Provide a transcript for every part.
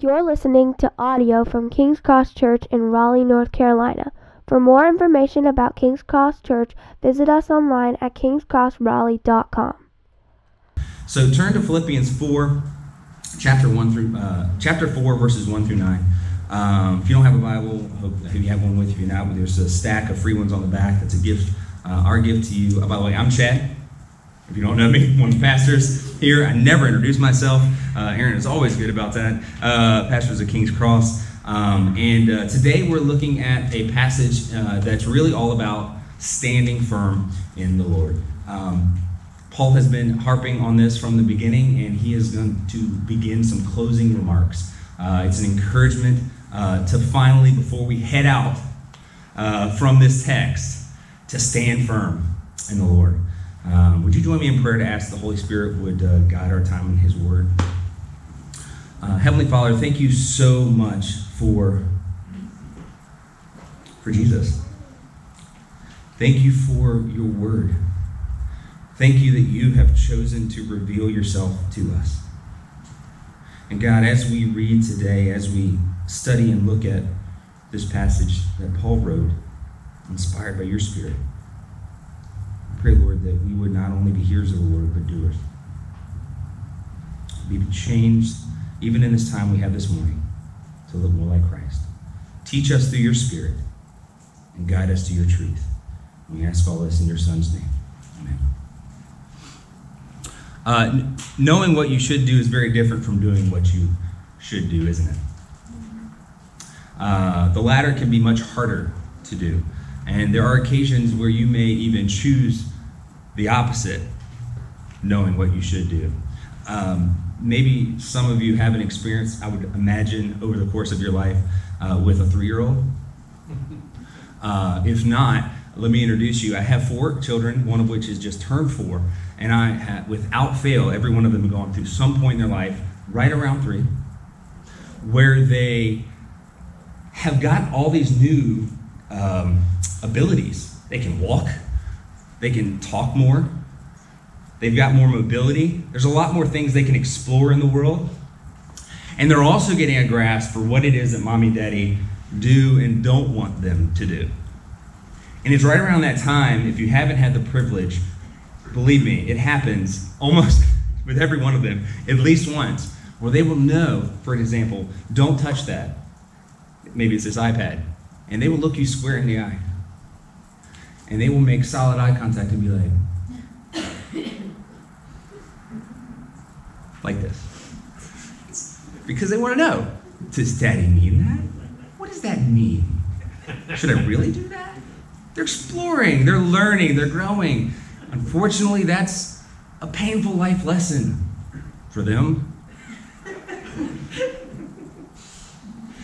You're listening to audio from King's Cross Church in Raleigh, North Carolina. For more information about King's Cross Church, visit us online at kingscrossraleigh.com. So turn to Philippians 4, chapter 1 through uh, chapter 4 verses 1 through 9. Um, if you don't have a Bible, hope you have one with you now. There's a stack of free ones on the back. That's a gift, uh, our gift to you. Uh, by the way, I'm Chad. If you don't know me, one of the pastors here. I never introduce myself. Uh, Aaron is always good about that. Uh, pastors of King's Cross. Um, and uh, today we're looking at a passage uh, that's really all about standing firm in the Lord. Um, Paul has been harping on this from the beginning, and he is going to begin some closing remarks. Uh, it's an encouragement uh, to finally, before we head out from this text, to stand firm in the Lord. Um, would you join me in prayer to ask the Holy Spirit would uh, guide our time in His Word? Uh, Heavenly Father, thank you so much for for Jesus. Thank you for your Word. Thank you that you have chosen to reveal yourself to us. And God, as we read today, as we study and look at this passage that Paul wrote, inspired by your Spirit I pray, Lord, that we would not only be hearers of the word, but doers. Be changed, even in this time we have this morning, to look more like Christ. Teach us through your Spirit and guide us to your truth. We ask all this in your Son's name. Amen. Uh, knowing what you should do is very different from doing what you should do, isn't it? Uh, the latter can be much harder to do. And there are occasions where you may even choose the opposite, knowing what you should do. Um, maybe some of you have an experience, I would imagine, over the course of your life uh, with a three year old. Uh, if not, let me introduce you. I have four children, one of which has just turned four, and I have, without fail, every one of them have gone through some point in their life, right around three, where they have got all these new um, abilities. They can walk, they can talk more, they've got more mobility. There's a lot more things they can explore in the world. And they're also getting a grasp for what it is that mommy and daddy do and don't want them to do. And it's right around that time, if you haven't had the privilege, believe me, it happens almost with every one of them, at least once, where they will know, for example, don't touch that. Maybe it's this iPad. And they will look you square in the eye and they will make solid eye contact and be like, like this. Because they want to know does daddy mean that? What does that mean? Should I really do that? They're exploring, they're learning, they're growing. Unfortunately, that's a painful life lesson for them.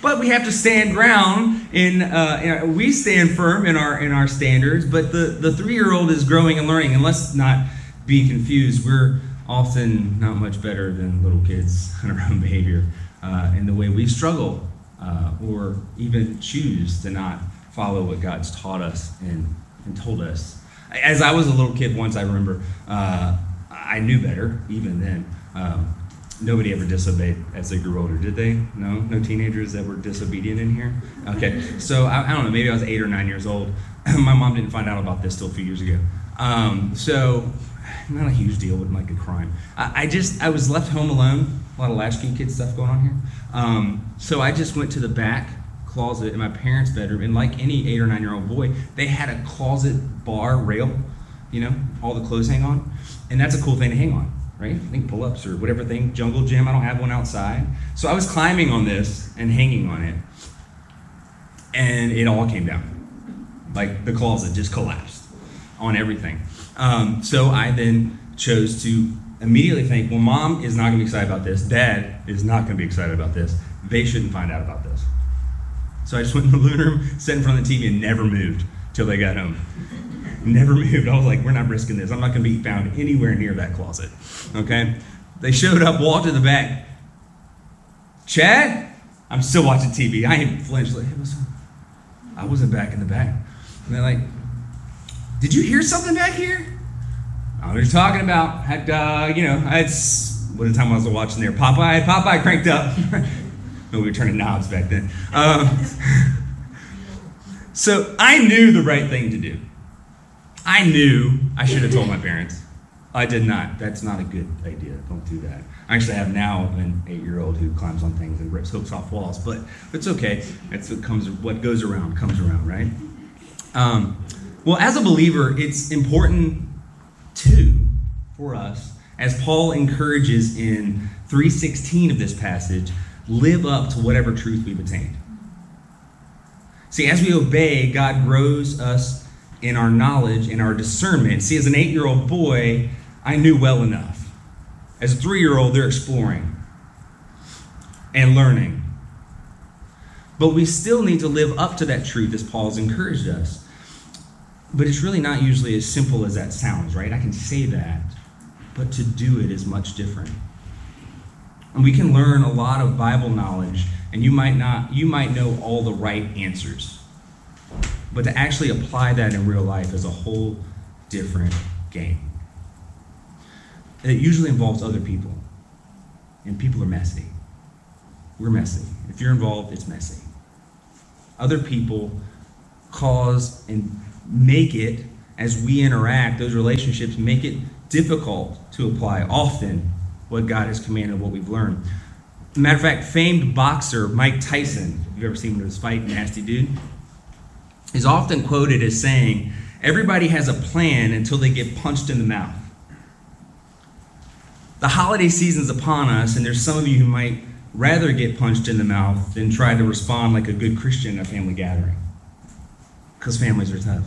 But we have to stand ground in, uh, in, we stand firm in our in our standards. But the the three year old is growing and learning. And let's not be confused. We're often not much better than little kids in our own behavior uh, in the way we struggle uh, or even choose to not follow what God's taught us and, and told us. As I was a little kid once, I remember uh, I knew better even then. Um, Nobody ever disobeyed as they grew older, did they? No? No teenagers that were disobedient in here? Okay, so I, I don't know, maybe I was eight or nine years old. My mom didn't find out about this till a few years ago. Um, so, not a huge deal, but like a crime. I, I, just, I was left home alone. A lot of latchkey kid stuff going on here. Um, so I just went to the back closet in my parents' bedroom, and like any eight or nine year old boy, they had a closet bar rail, you know, all the clothes hang on. And that's a cool thing to hang on right? I think pull ups or whatever thing, jungle gym. I don't have one outside. So I was climbing on this and hanging on it, and it all came down. Like the closet just collapsed on everything. Um, so I then chose to immediately think, well, mom is not going to be excited about this. Dad is not going to be excited about this. They shouldn't find out about this. So I just went in the living room, sat in front of the TV, and never moved till they got home never moved. I was like, we're not risking this. I'm not going to be found anywhere near that closet. Okay? They showed up, walked to the back. Chad, I'm still watching TV. I ain't flinched. Like, hey, what's up? I wasn't back in the back. And they're like, did you hear something back here? I was talking about. Had, uh, you know, it's what the time I was watching there. Popeye, Popeye cranked up. We were turning knobs back then. Um, so I knew the right thing to do. I knew I should have told my parents. I did not. That's not a good idea. Don't do that. I actually have now an eight-year-old who climbs on things and rips hooks off walls, but it's okay. That's what comes. What goes around comes around, right? Um, well, as a believer, it's important too for us, as Paul encourages in 3:16 of this passage, live up to whatever truth we've attained. See, as we obey, God grows us in our knowledge, in our discernment. See, as an eight-year-old boy, I knew well enough. As a three-year-old, they're exploring and learning. But we still need to live up to that truth as Paul's encouraged us. But it's really not usually as simple as that sounds, right? I can say that, but to do it is much different. And we can learn a lot of Bible knowledge, and you might not, you might know all the right answers. But to actually apply that in real life is a whole different game. It usually involves other people. And people are messy. We're messy. If you're involved, it's messy. Other people cause and make it, as we interact, those relationships make it difficult to apply often what God has commanded, what we've learned. Matter of fact, famed boxer Mike Tyson, if you've ever seen him in his fight, nasty dude, is often quoted as saying, Everybody has a plan until they get punched in the mouth. The holiday season's upon us, and there's some of you who might rather get punched in the mouth than try to respond like a good Christian at a family gathering. Because families are tough.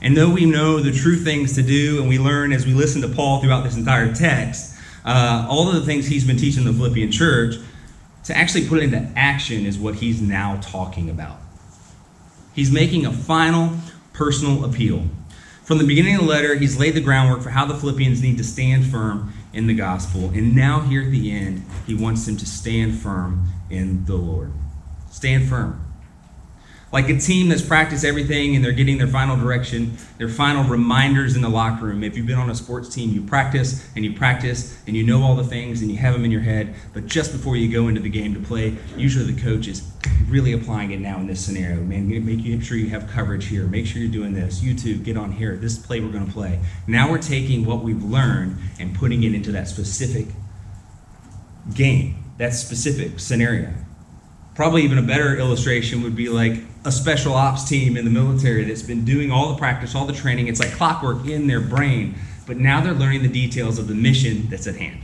And though we know the true things to do, and we learn as we listen to Paul throughout this entire text, uh, all of the things he's been teaching the Philippian church, to actually put it into action is what he's now talking about. He's making a final personal appeal. From the beginning of the letter, he's laid the groundwork for how the Philippians need to stand firm in the gospel. And now, here at the end, he wants them to stand firm in the Lord. Stand firm like a team that's practiced everything and they're getting their final direction, their final reminders in the locker room. If you've been on a sports team, you practice and you practice and you know all the things and you have them in your head, but just before you go into the game to play, usually the coach is really applying it now in this scenario. Man, make sure you have coverage here. Make sure you're doing this. You two, get on here. This play we're going to play. Now we're taking what we've learned and putting it into that specific game, that specific scenario. Probably even a better illustration would be like a special ops team in the military that's been doing all the practice, all the training. It's like clockwork in their brain, but now they're learning the details of the mission that's at hand.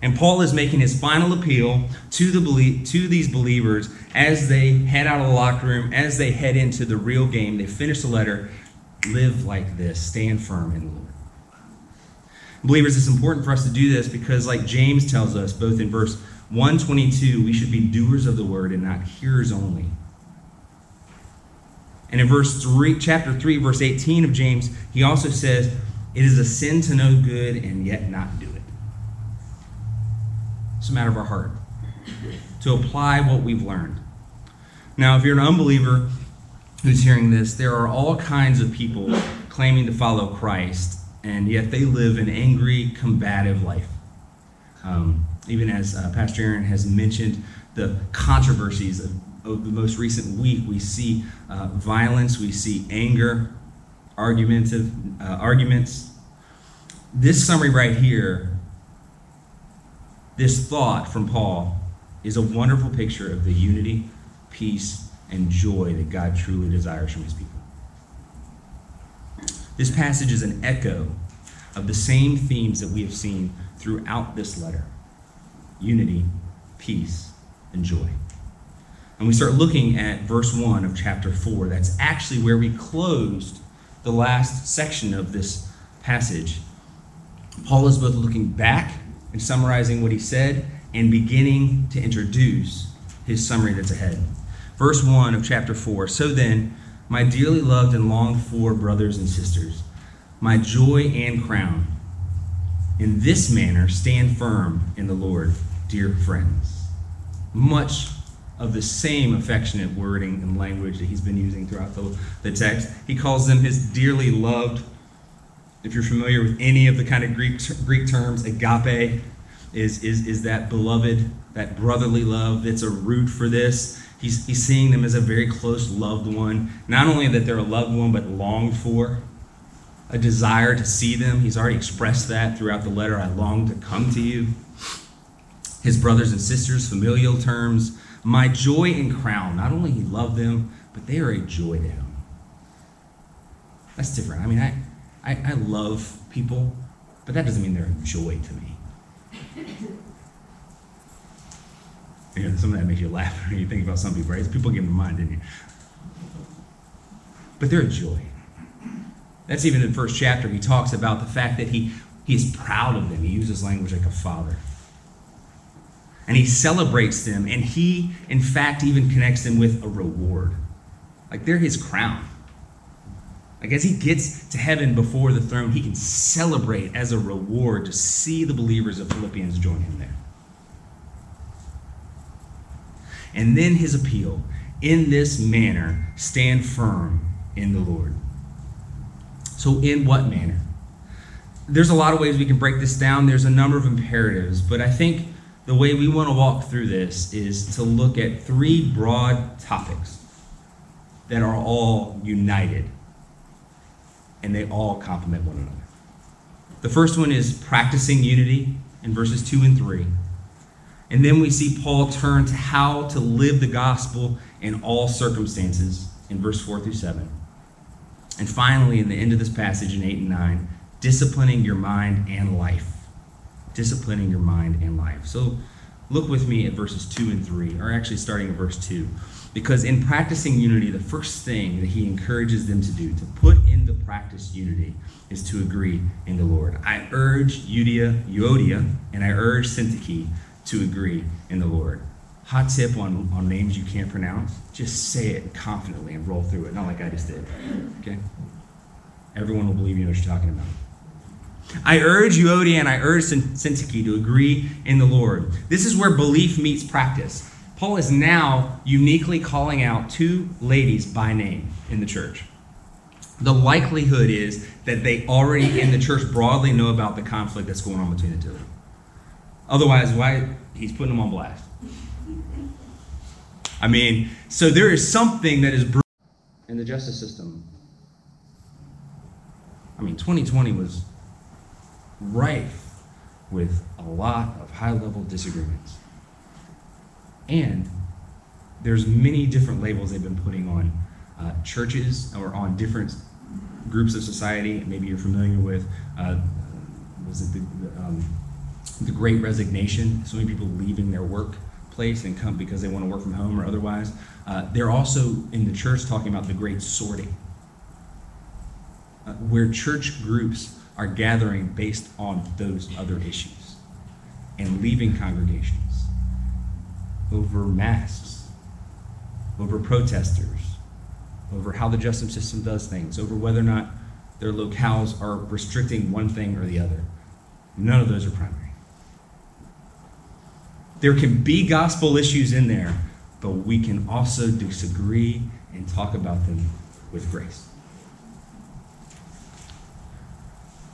And Paul is making his final appeal to, the, to these believers as they head out of the locker room, as they head into the real game. They finish the letter live like this, stand firm in the Lord. Believers, it's important for us to do this because, like James tells us, both in verse 122, we should be doers of the word and not hearers only and in verse 3, chapter 3, verse 18 of James, he also says, It is a sin to know good and yet not do it. It's a matter of our heart. To apply what we've learned. Now, if you're an unbeliever who's hearing this, there are all kinds of people claiming to follow Christ, and yet they live an angry, combative life. Um, even as uh, Pastor Aaron has mentioned, the controversies of of the most recent week, we see uh, violence, we see anger, argumentative uh, arguments. This summary right here, this thought from Paul, is a wonderful picture of the unity, peace, and joy that God truly desires from his people. This passage is an echo of the same themes that we have seen throughout this letter unity, peace, and joy and we start looking at verse 1 of chapter 4, that's actually where we closed the last section of this passage. Paul is both looking back and summarizing what he said and beginning to introduce his summary that's ahead. Verse 1 of chapter 4 So then, my dearly loved and longed for brothers and sisters, my joy and crown, in this manner stand firm in the Lord, dear friends. Much of the same affectionate wording and language that he's been using throughout the, the text. He calls them his dearly loved. If you're familiar with any of the kind of Greek, Greek terms, agape, is, is, is that beloved, that brotherly love that's a root for this. He's, he's seeing them as a very close loved one. Not only that they're a loved one, but longed for, a desire to see them. He's already expressed that throughout the letter. I long to come to you. His brothers and sisters, familial terms. My joy and crown. Not only he loved them, but they are a joy to him. That's different. I mean, I, I, I love people, but that doesn't mean they're a joy to me. You know, some of that makes you laugh when you think about some people, right? People get in mind, didn't you? But they're a joy. That's even in the first chapter. He talks about the fact that he, he is proud of them. He uses language like a father. And he celebrates them, and he, in fact, even connects them with a reward. Like they're his crown. Like as he gets to heaven before the throne, he can celebrate as a reward to see the believers of Philippians join him there. And then his appeal in this manner, stand firm in the Lord. So, in what manner? There's a lot of ways we can break this down. There's a number of imperatives, but I think the way we want to walk through this is to look at three broad topics that are all united and they all complement one another. The first one is practicing unity in verses 2 and 3. And then we see Paul turn to how to live the gospel in all circumstances in verse 4 through 7. And finally, in the end of this passage in 8 and 9, disciplining your mind and life. Disciplining your mind and life. So look with me at verses 2 and 3, or actually starting at verse 2. Because in practicing unity, the first thing that he encourages them to do, to put into practice unity, is to agree in the Lord. I urge Eudia, Euodia, and I urge Syntyche to agree in the Lord. Hot tip on, on names you can't pronounce just say it confidently and roll through it, not like I just did. Okay? Everyone will believe you know what you're talking about. I urge Euodia and I urge Syntyche to agree in the Lord. This is where belief meets practice. Paul is now uniquely calling out two ladies by name in the church. The likelihood is that they already in the church broadly know about the conflict that's going on between the two. Otherwise, why he's putting them on blast? I mean, so there is something that is in the justice system. I mean, 2020 was rife with a lot of high level disagreements. And there's many different labels they've been putting on uh, churches or on different groups of society. Maybe you're familiar with uh, was it the, um, the Great Resignation? So many people leaving their workplace and come because they want to work from home or otherwise. Uh, they're also in the church talking about the Great Sorting, uh, where church groups are gathering based on those other issues and leaving congregations over masks, over protesters, over how the justice system does things, over whether or not their locales are restricting one thing or the other. None of those are primary. There can be gospel issues in there, but we can also disagree and talk about them with grace.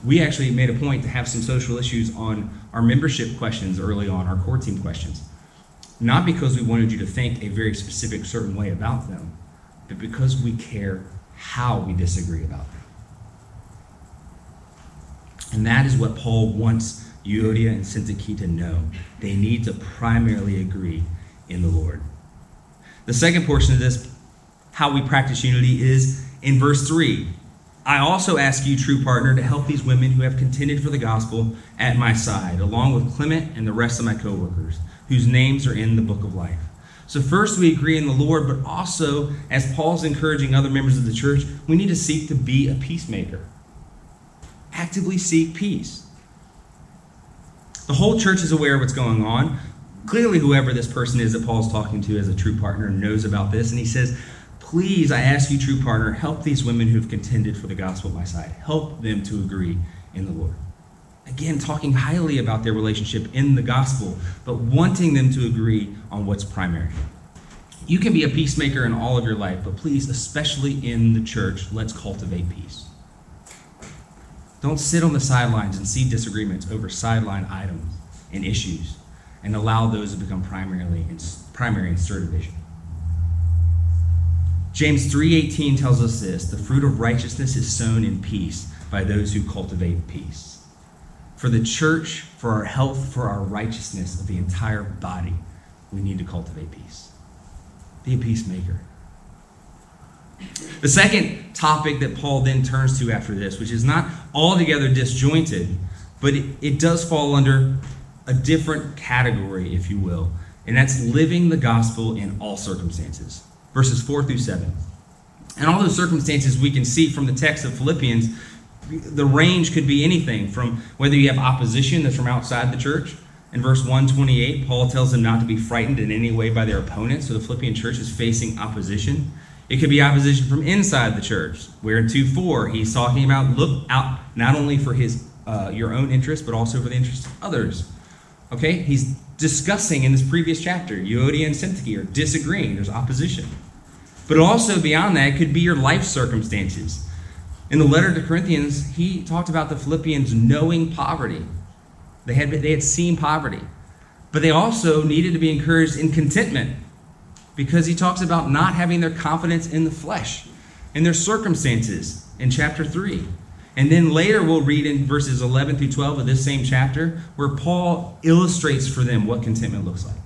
We actually made a point to have some social issues on our membership questions early on, our core team questions. Not because we wanted you to think a very specific, certain way about them, but because we care how we disagree about them. And that is what Paul wants Euodia and Syntyche to know. They need to primarily agree in the Lord. The second portion of this, how we practice unity, is in verse 3. I also ask you, true partner, to help these women who have contended for the gospel at my side, along with Clement and the rest of my co workers whose names are in the book of life. So, first, we agree in the Lord, but also, as Paul's encouraging other members of the church, we need to seek to be a peacemaker. Actively seek peace. The whole church is aware of what's going on. Clearly, whoever this person is that Paul's talking to as a true partner knows about this. And he says, Please, I ask you, true partner, help these women who've contended for the gospel at my side. Help them to agree in the Lord. Again, talking highly about their relationship in the gospel, but wanting them to agree on what's primary. You can be a peacemaker in all of your life, but please, especially in the church, let's cultivate peace. Don't sit on the sidelines and see disagreements over sideline items and issues and allow those to become primarily primary instead of division. James 3:18 tells us this, the fruit of righteousness is sown in peace by those who cultivate peace. For the church, for our health, for our righteousness of the entire body, we need to cultivate peace. Be a peacemaker. The second topic that Paul then turns to after this, which is not altogether disjointed, but it, it does fall under a different category, if you will, and that's living the gospel in all circumstances. Verses 4 through 7. And all those circumstances we can see from the text of Philippians, the range could be anything from whether you have opposition that's from outside the church. In verse 128, Paul tells them not to be frightened in any way by their opponents, so the Philippian church is facing opposition. It could be opposition from inside the church, where in 2 4, he's talking about look out not only for his uh, your own interest, but also for the interests of others. Okay? He's discussing in this previous chapter, Euodia and Syntyche are disagreeing, there's opposition. But also beyond that, could be your life circumstances. In the letter to Corinthians, he talked about the Philippians knowing poverty. They had, they had seen poverty. But they also needed to be encouraged in contentment because he talks about not having their confidence in the flesh, in their circumstances in chapter 3. And then later we'll read in verses 11 through 12 of this same chapter where Paul illustrates for them what contentment looks like.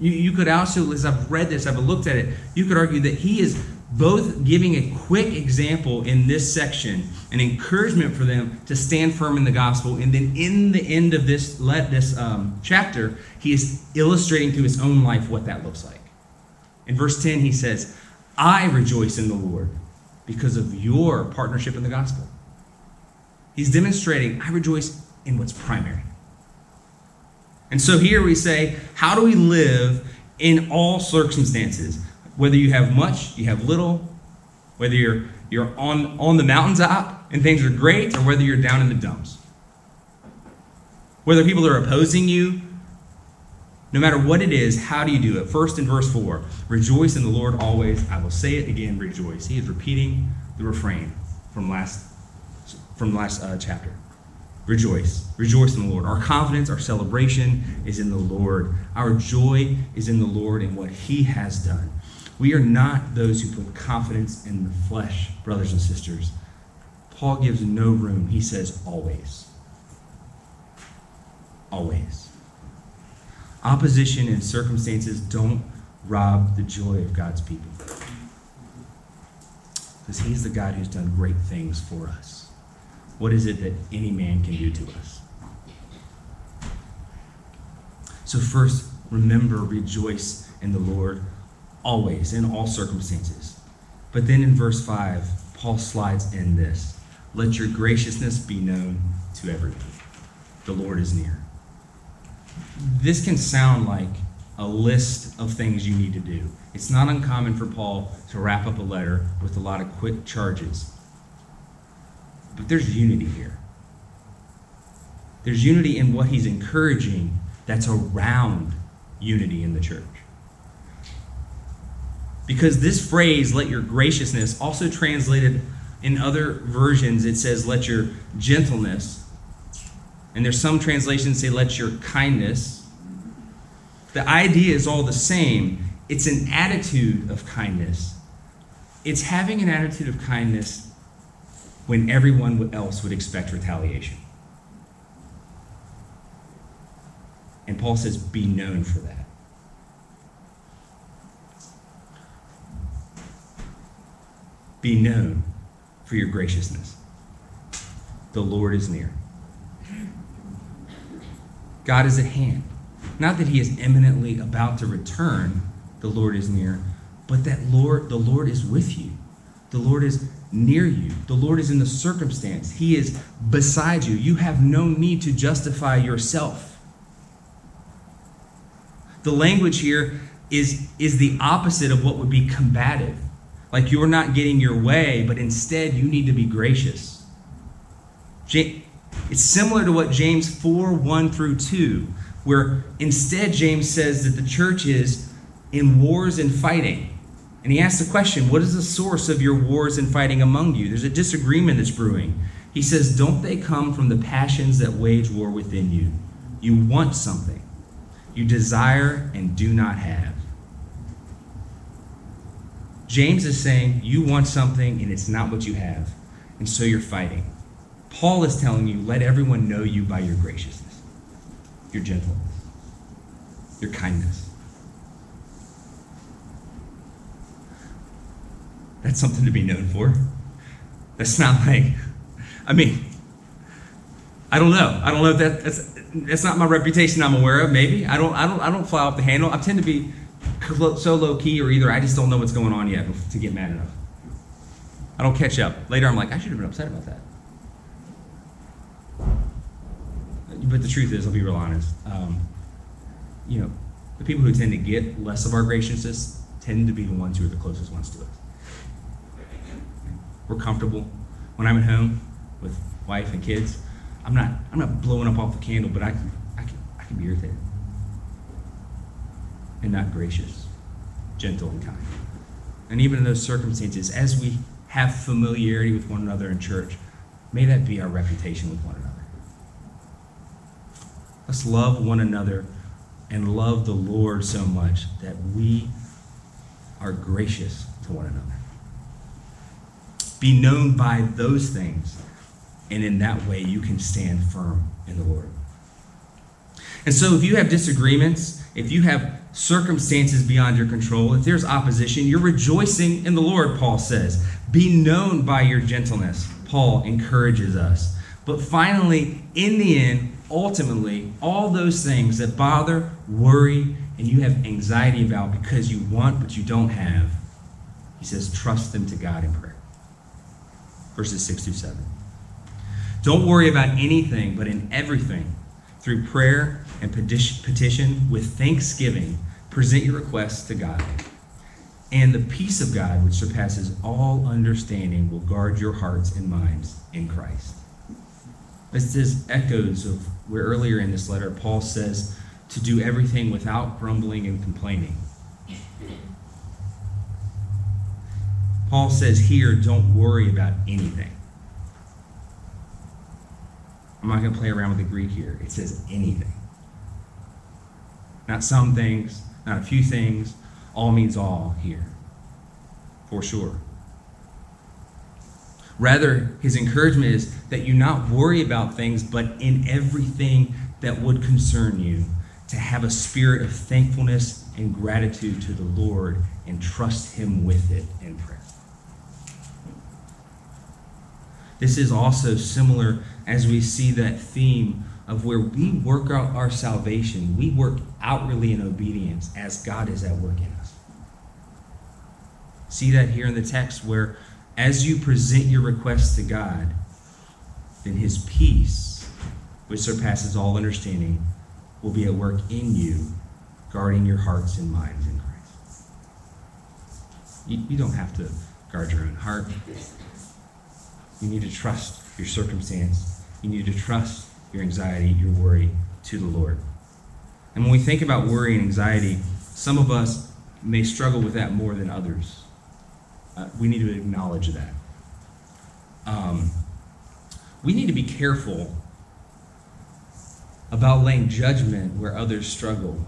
You, you could also, as I've read this, I've looked at it, you could argue that he is both giving a quick example in this section, an encouragement for them to stand firm in the gospel, and then in the end of this let this um, chapter, he is illustrating through his own life what that looks like. In verse 10, he says, I rejoice in the Lord because of your partnership in the gospel. He's demonstrating, I rejoice in what's primary. And so here we say, how do we live in all circumstances? Whether you have much, you have little, whether you're, you're on, on the mountaintop and things are great, or whether you're down in the dumps. Whether people are opposing you, no matter what it is, how do you do it? First in verse 4 Rejoice in the Lord always. I will say it again, rejoice. He is repeating the refrain from last, from last uh, chapter. Rejoice. Rejoice in the Lord. Our confidence, our celebration is in the Lord. Our joy is in the Lord and what He has done. We are not those who put confidence in the flesh, brothers and sisters. Paul gives no room. He says, always. Always. Opposition and circumstances don't rob the joy of God's people. Because He's the God who's done great things for us. What is it that any man can do to us? So, first, remember, rejoice in the Lord always, in all circumstances. But then in verse 5, Paul slides in this Let your graciousness be known to everyone. The Lord is near. This can sound like a list of things you need to do. It's not uncommon for Paul to wrap up a letter with a lot of quick charges. But there's unity here. There's unity in what he's encouraging that's around unity in the church. Because this phrase, let your graciousness, also translated in other versions, it says, let your gentleness. And there's some translations say, let your kindness. The idea is all the same. It's an attitude of kindness. It's having an attitude of kindness when everyone else would expect retaliation. And Paul says, be known for that. Be known for your graciousness. The Lord is near. God is at hand. Not that he is imminently about to return, the Lord is near, but that Lord, the Lord is with you. The Lord is near you. The Lord is in the circumstance. He is beside you. You have no need to justify yourself. The language here is, is the opposite of what would be combative. Like you're not getting your way, but instead you need to be gracious. It's similar to what James 4 1 through 2, where instead James says that the church is in wars and fighting. And he asks the question, What is the source of your wars and fighting among you? There's a disagreement that's brewing. He says, Don't they come from the passions that wage war within you? You want something. You desire and do not have. James is saying you want something and it's not what you have, and so you're fighting. Paul is telling you, let everyone know you by your graciousness, your gentleness, your kindness. That's something to be known for. That's not like, I mean, I don't know. I don't know if that, that's that's not my reputation. I'm aware of. Maybe I don't. I don't. I don't fly off the handle. I tend to be so low key, or either I just don't know what's going on yet to get mad enough. I don't catch up. Later, I'm like, I should have been upset about that. But the truth is, I'll be real honest. Um, you know, the people who tend to get less of our graciousness tend to be the ones who are the closest ones to us. We're comfortable. When I'm at home with wife and kids, I'm not I'm not blowing up off the candle, but I can I can I can be irritated. And not gracious, gentle and kind. And even in those circumstances, as we have familiarity with one another in church, may that be our reputation with one another. Let's love one another and love the Lord so much that we are gracious to one another be known by those things. And in that way, you can stand firm in the Lord. And so, if you have disagreements, if you have circumstances beyond your control, if there's opposition, you're rejoicing in the Lord, Paul says. Be known by your gentleness, Paul encourages us. But finally, in the end, ultimately, all those things that bother, worry, and you have anxiety about because you want but you don't have, he says, trust them to God in prayer verses 6 through 7. Don't worry about anything, but in everything, through prayer and petition with thanksgiving, present your requests to God. And the peace of God, which surpasses all understanding, will guard your hearts and minds in Christ. This is echoes of where earlier in this letter Paul says to do everything without grumbling and complaining. Paul says here, don't worry about anything. I'm not going to play around with the Greek here. It says anything. Not some things, not a few things. All means all here, for sure. Rather, his encouragement is that you not worry about things, but in everything that would concern you, to have a spirit of thankfulness and gratitude to the Lord and trust him with it in prayer. This is also similar as we see that theme of where we work out our salvation. We work outwardly in obedience as God is at work in us. See that here in the text where as you present your requests to God, then his peace, which surpasses all understanding, will be at work in you, guarding your hearts and minds in Christ. You, you don't have to guard your own heart. You need to trust your circumstance. You need to trust your anxiety, your worry to the Lord. And when we think about worry and anxiety, some of us may struggle with that more than others. Uh, we need to acknowledge that. Um, we need to be careful about laying judgment where others struggle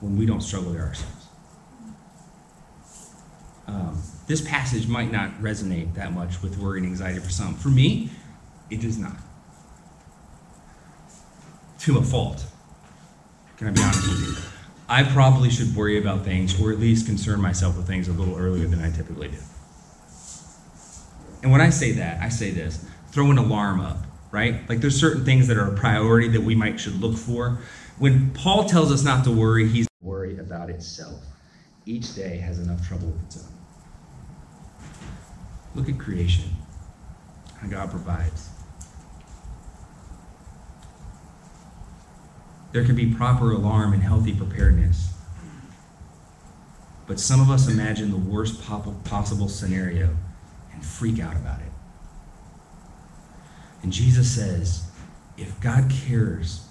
when we don't struggle there ourselves. Um, this passage might not resonate that much with worry and anxiety for some. For me, it does not. To a fault. Can I be honest with you? I probably should worry about things, or at least concern myself with things a little earlier than I typically do. And when I say that, I say this throw an alarm up, right? Like there's certain things that are a priority that we might should look for. When Paul tells us not to worry, he's worry about itself. Each day has enough trouble with its own. Look at creation, how God provides. There can be proper alarm and healthy preparedness. But some of us imagine the worst possible scenario and freak out about it. And Jesus says, if God cares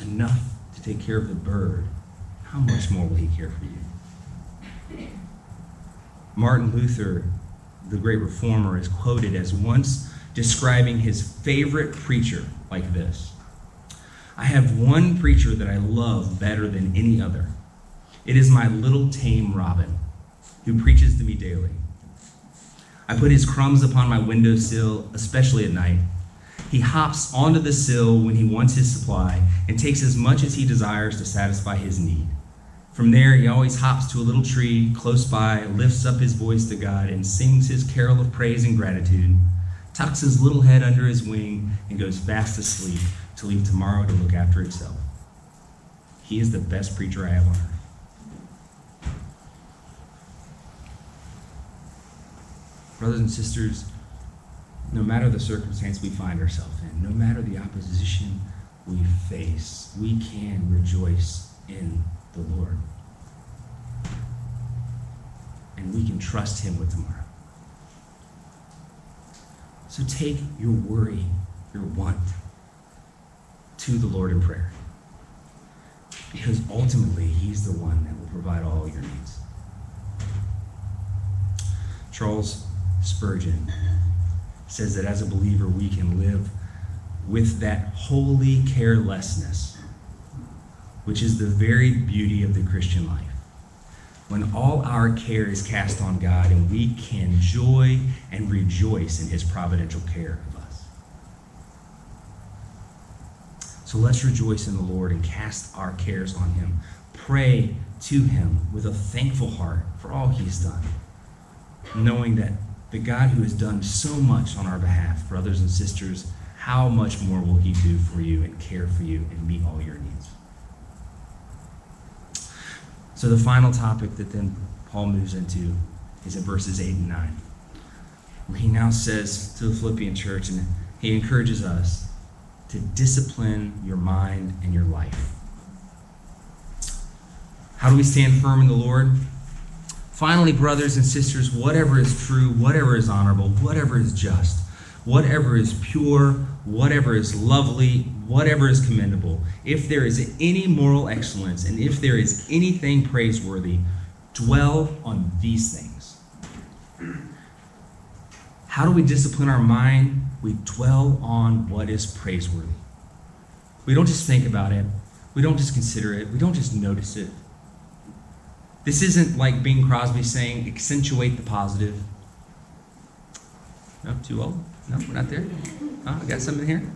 enough to take care of the bird, how much more will he care for you? Martin Luther the great reformer, is quoted as once describing his favorite preacher like this I have one preacher that I love better than any other. It is my little tame Robin, who preaches to me daily. I put his crumbs upon my windowsill, especially at night. He hops onto the sill when he wants his supply and takes as much as he desires to satisfy his need. From there, he always hops to a little tree close by, lifts up his voice to God, and sings his carol of praise and gratitude, tucks his little head under his wing, and goes fast asleep to leave tomorrow to look after itself. He is the best preacher I have on earth. Brothers and sisters, no matter the circumstance we find ourselves in, no matter the opposition we face, we can rejoice in the Lord. And we can trust Him with tomorrow. So take your worry, your want, to the Lord in prayer. Because ultimately, He's the one that will provide all your needs. Charles Spurgeon says that as a believer, we can live with that holy carelessness, which is the very beauty of the Christian life. When all our care is cast on God and we can joy and rejoice in his providential care of us. So let's rejoice in the Lord and cast our cares on him. Pray to him with a thankful heart for all he's done, knowing that the God who has done so much on our behalf, brothers and sisters, how much more will he do for you and care for you and meet all your needs? So, the final topic that then Paul moves into is in verses 8 and 9, where he now says to the Philippian church, and he encourages us to discipline your mind and your life. How do we stand firm in the Lord? Finally, brothers and sisters, whatever is true, whatever is honorable, whatever is just, whatever is pure, whatever is lovely, whatever is commendable, if there is any moral excellence, and if there is anything praiseworthy, dwell on these things. How do we discipline our mind? We dwell on what is praiseworthy. We don't just think about it, we don't just consider it, we don't just notice it. This isn't like Bing Crosby saying, accentuate the positive. No, too old? No, we're not there? Oh, I got something here.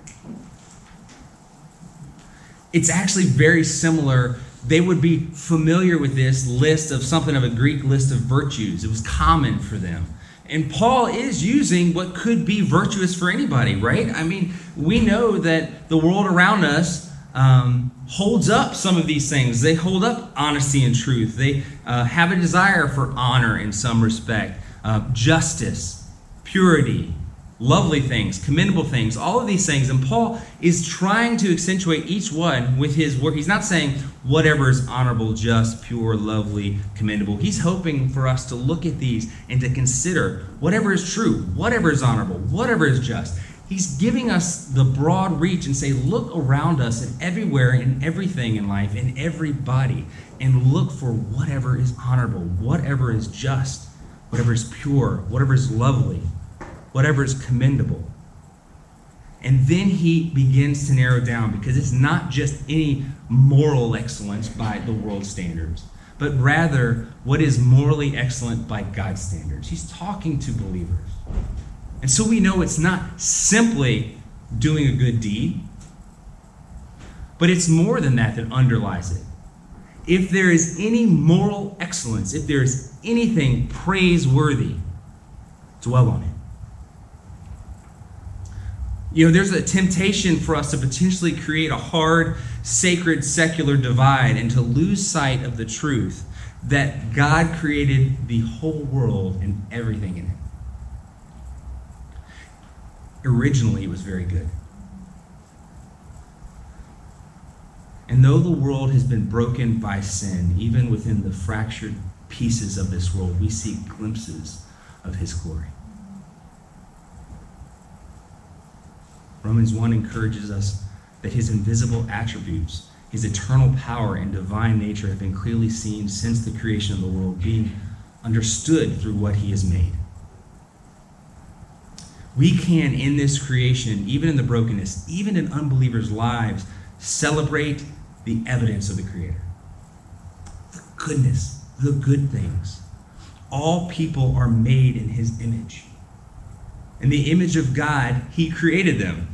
It's actually very similar. They would be familiar with this list of something of a Greek list of virtues. It was common for them. And Paul is using what could be virtuous for anybody, right? I mean, we know that the world around us um, holds up some of these things. They hold up honesty and truth. They uh, have a desire for honor in some respect, uh, justice, purity, lovely things, commendable things, all of these things. And Paul is trying to accentuate each one with his work. He's not saying whatever is honorable, just, pure, lovely, commendable. He's hoping for us to look at these and to consider whatever is true, whatever is honorable, whatever is just. He's giving us the broad reach and say, look around us and everywhere and everything in life, in everybody, and look for whatever is honorable, whatever is just, whatever is pure, whatever is lovely, whatever is commendable. And then he begins to narrow down because it's not just any moral excellence by the world standards, but rather what is morally excellent by God's standards. He's talking to believers. And so we know it's not simply doing a good deed, but it's more than that that underlies it. If there is any moral excellence, if there is anything praiseworthy, dwell on it. You know, there's a temptation for us to potentially create a hard, sacred, secular divide and to lose sight of the truth that God created the whole world and everything in it originally it was very good. And though the world has been broken by sin, even within the fractured pieces of this world, we see glimpses of his glory. Romans 1 encourages us that his invisible attributes, his eternal power and divine nature have been clearly seen since the creation of the world, being understood through what he has made we can, in this creation, even in the brokenness, even in unbelievers' lives, celebrate the evidence of the Creator. The goodness, the good things. All people are made in His image. In the image of God, He created them.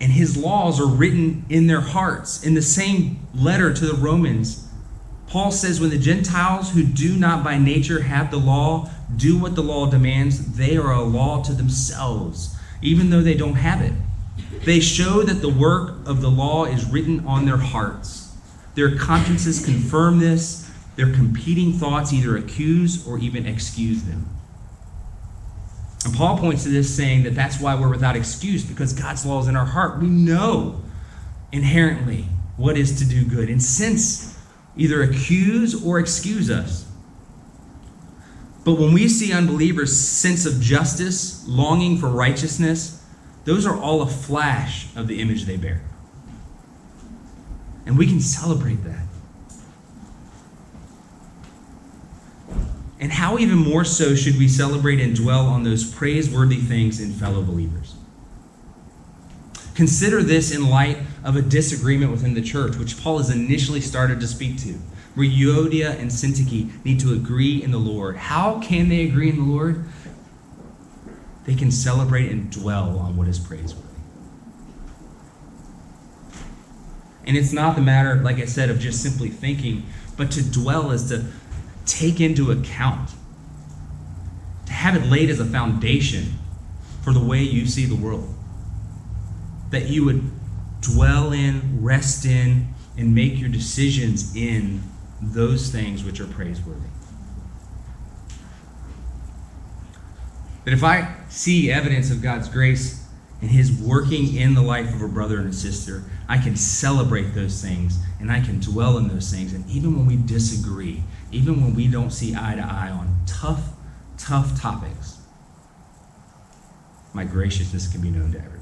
And His laws are written in their hearts. In the same letter to the Romans, Paul says, When the Gentiles who do not by nature have the law do what the law demands, they are a law to themselves, even though they don't have it. They show that the work of the law is written on their hearts. Their consciences confirm this. Their competing thoughts either accuse or even excuse them. And Paul points to this saying that that's why we're without excuse because God's law is in our heart. We know inherently what is to do good. And since either accuse or excuse us. But when we see unbelievers' sense of justice, longing for righteousness, those are all a flash of the image they bear. And we can celebrate that. And how even more so should we celebrate and dwell on those praiseworthy things in fellow believers? Consider this in light of a disagreement within the church, which Paul has initially started to speak to, where Euodia and Syntyche need to agree in the Lord. How can they agree in the Lord? They can celebrate and dwell on what is praiseworthy. And it's not the matter, like I said, of just simply thinking, but to dwell is to take into account, to have it laid as a foundation for the way you see the world. That you would dwell in, rest in, and make your decisions in those things which are praiseworthy. That if I see evidence of God's grace and His working in the life of a brother and a sister, I can celebrate those things and I can dwell in those things. And even when we disagree, even when we don't see eye to eye on tough, tough topics, my graciousness can be known to everyone.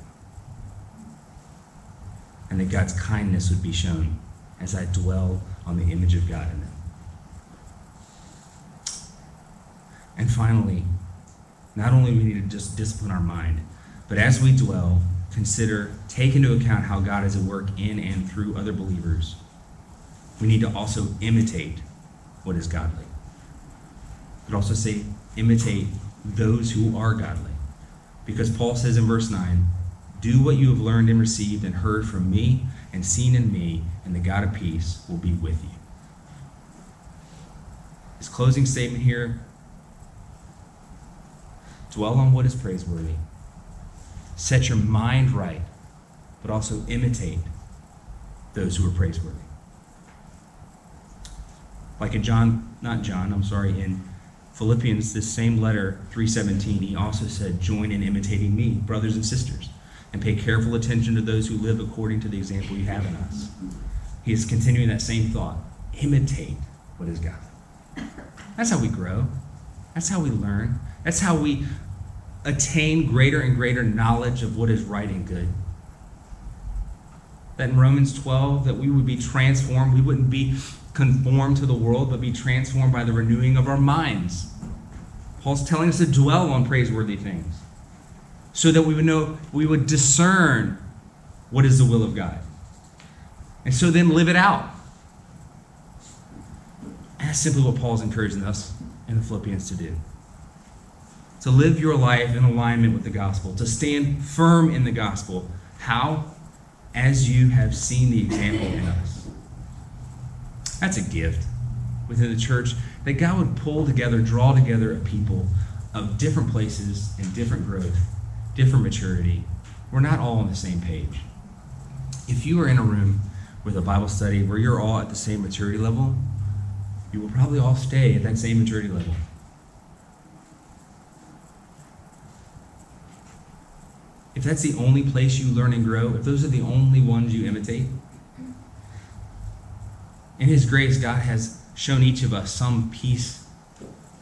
And that God's kindness would be shown as I dwell on the image of God in them. And finally, not only we need to just discipline our mind, but as we dwell, consider, take into account how God is at work in and through other believers. We need to also imitate what is godly. But also say, imitate those who are godly. Because Paul says in verse 9, Do what you have learned and received and heard from me and seen in me, and the God of peace will be with you. His closing statement here dwell on what is praiseworthy, set your mind right, but also imitate those who are praiseworthy. Like in John, not John, I'm sorry, in Philippians, this same letter, 317, he also said, Join in imitating me, brothers and sisters, and pay careful attention to those who live according to the example you have in us. He is continuing that same thought. Imitate what is God. That's how we grow. That's how we learn. That's how we attain greater and greater knowledge of what is right and good. That in Romans 12, that we would be transformed. We wouldn't be conformed to the world, but be transformed by the renewing of our minds. Paul's telling us to dwell on praiseworthy things so that we would know, we would discern what is the will of God. And so then live it out. And that's simply what Paul's encouraging us in the Philippians to do. To live your life in alignment with the gospel, to stand firm in the gospel. How? As you have seen the example in us. That's a gift within the church that God would pull together, draw together a people of different places and different growth, different maturity. We're not all on the same page. If you are in a room with a Bible study where you're all at the same maturity level, you will probably all stay at that same maturity level. If that's the only place you learn and grow, if those are the only ones you imitate, in His grace, God has shown each of us some piece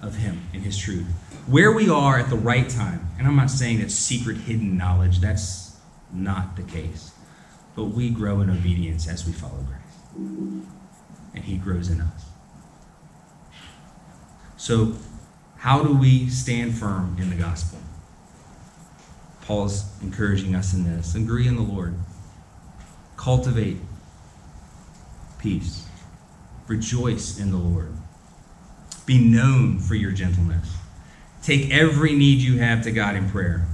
of Him in His truth. Where we are at the right time, and I'm not saying it's secret, hidden knowledge, that's not the case. But we grow in obedience as we follow grace, and He grows in us. So, how do we stand firm in the gospel? Paul's encouraging us in this. Agree in the Lord. Cultivate peace. Rejoice in the Lord. Be known for your gentleness. Take every need you have to God in prayer.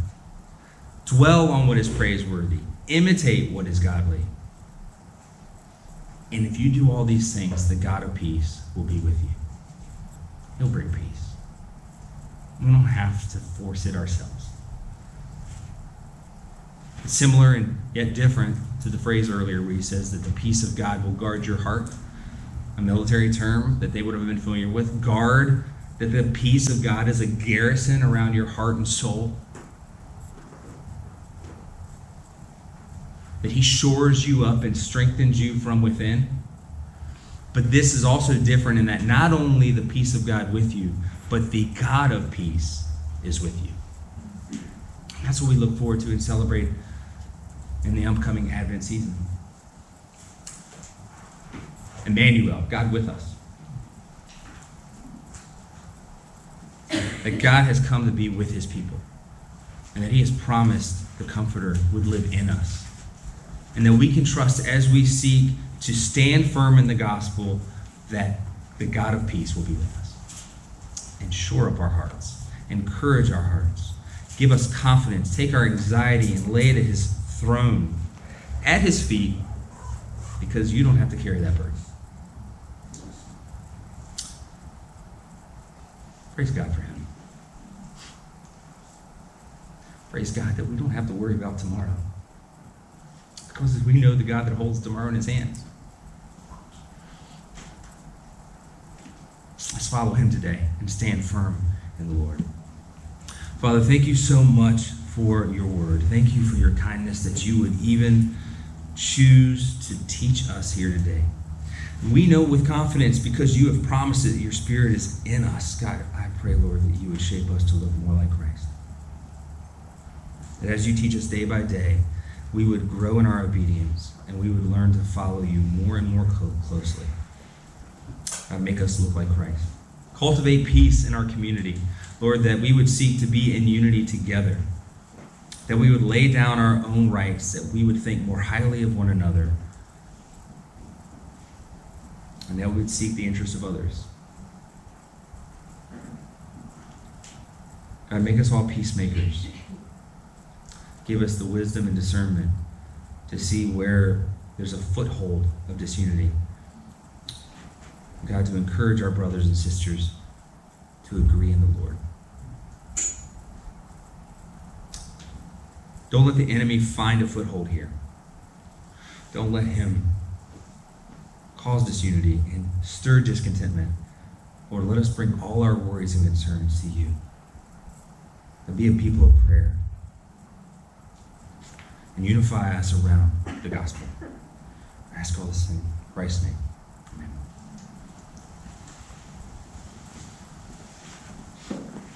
Dwell on what is praiseworthy. Imitate what is godly. And if you do all these things, the God of peace will be with you. He'll bring peace. We don't have to force it ourselves. It's similar and yet different to the phrase earlier where he says that the peace of God will guard your heart. A military term that they would have been familiar with. Guard, that the peace of God is a garrison around your heart and soul. That he shores you up and strengthens you from within. But this is also different in that not only the peace of God with you, but the God of peace is with you. That's what we look forward to and celebrate in the upcoming Advent season. Emmanuel, God with us. That God has come to be with his people. And that he has promised the Comforter would live in us. And that we can trust as we seek to stand firm in the gospel that the God of peace will be with us. And shore up our hearts, encourage our hearts, give us confidence, take our anxiety and lay it at his throne, at his feet, because you don't have to carry that burden. Praise God for him. Praise God that we don't have to worry about tomorrow. Because we know the God that holds tomorrow in his hands. Let's follow him today and stand firm in the Lord. Father, thank you so much for your word. Thank you for your kindness that you would even choose to teach us here today. We know with confidence because you have promised that your spirit is in us. God, pray, Lord, that you would shape us to look more like Christ. That as you teach us day by day, we would grow in our obedience and we would learn to follow you more and more closely. God, make us look like Christ. Cultivate peace in our community. Lord, that we would seek to be in unity together. That we would lay down our own rights, that we would think more highly of one another, and that we would seek the interests of others. God, make us all peacemakers. Give us the wisdom and discernment to see where there's a foothold of disunity. God, to encourage our brothers and sisters to agree in the Lord. Don't let the enemy find a foothold here. Don't let him cause disunity and stir discontentment. Lord, let us bring all our worries and concerns to you and be a people of prayer and unify us around the gospel. I ask all this in Christ's name.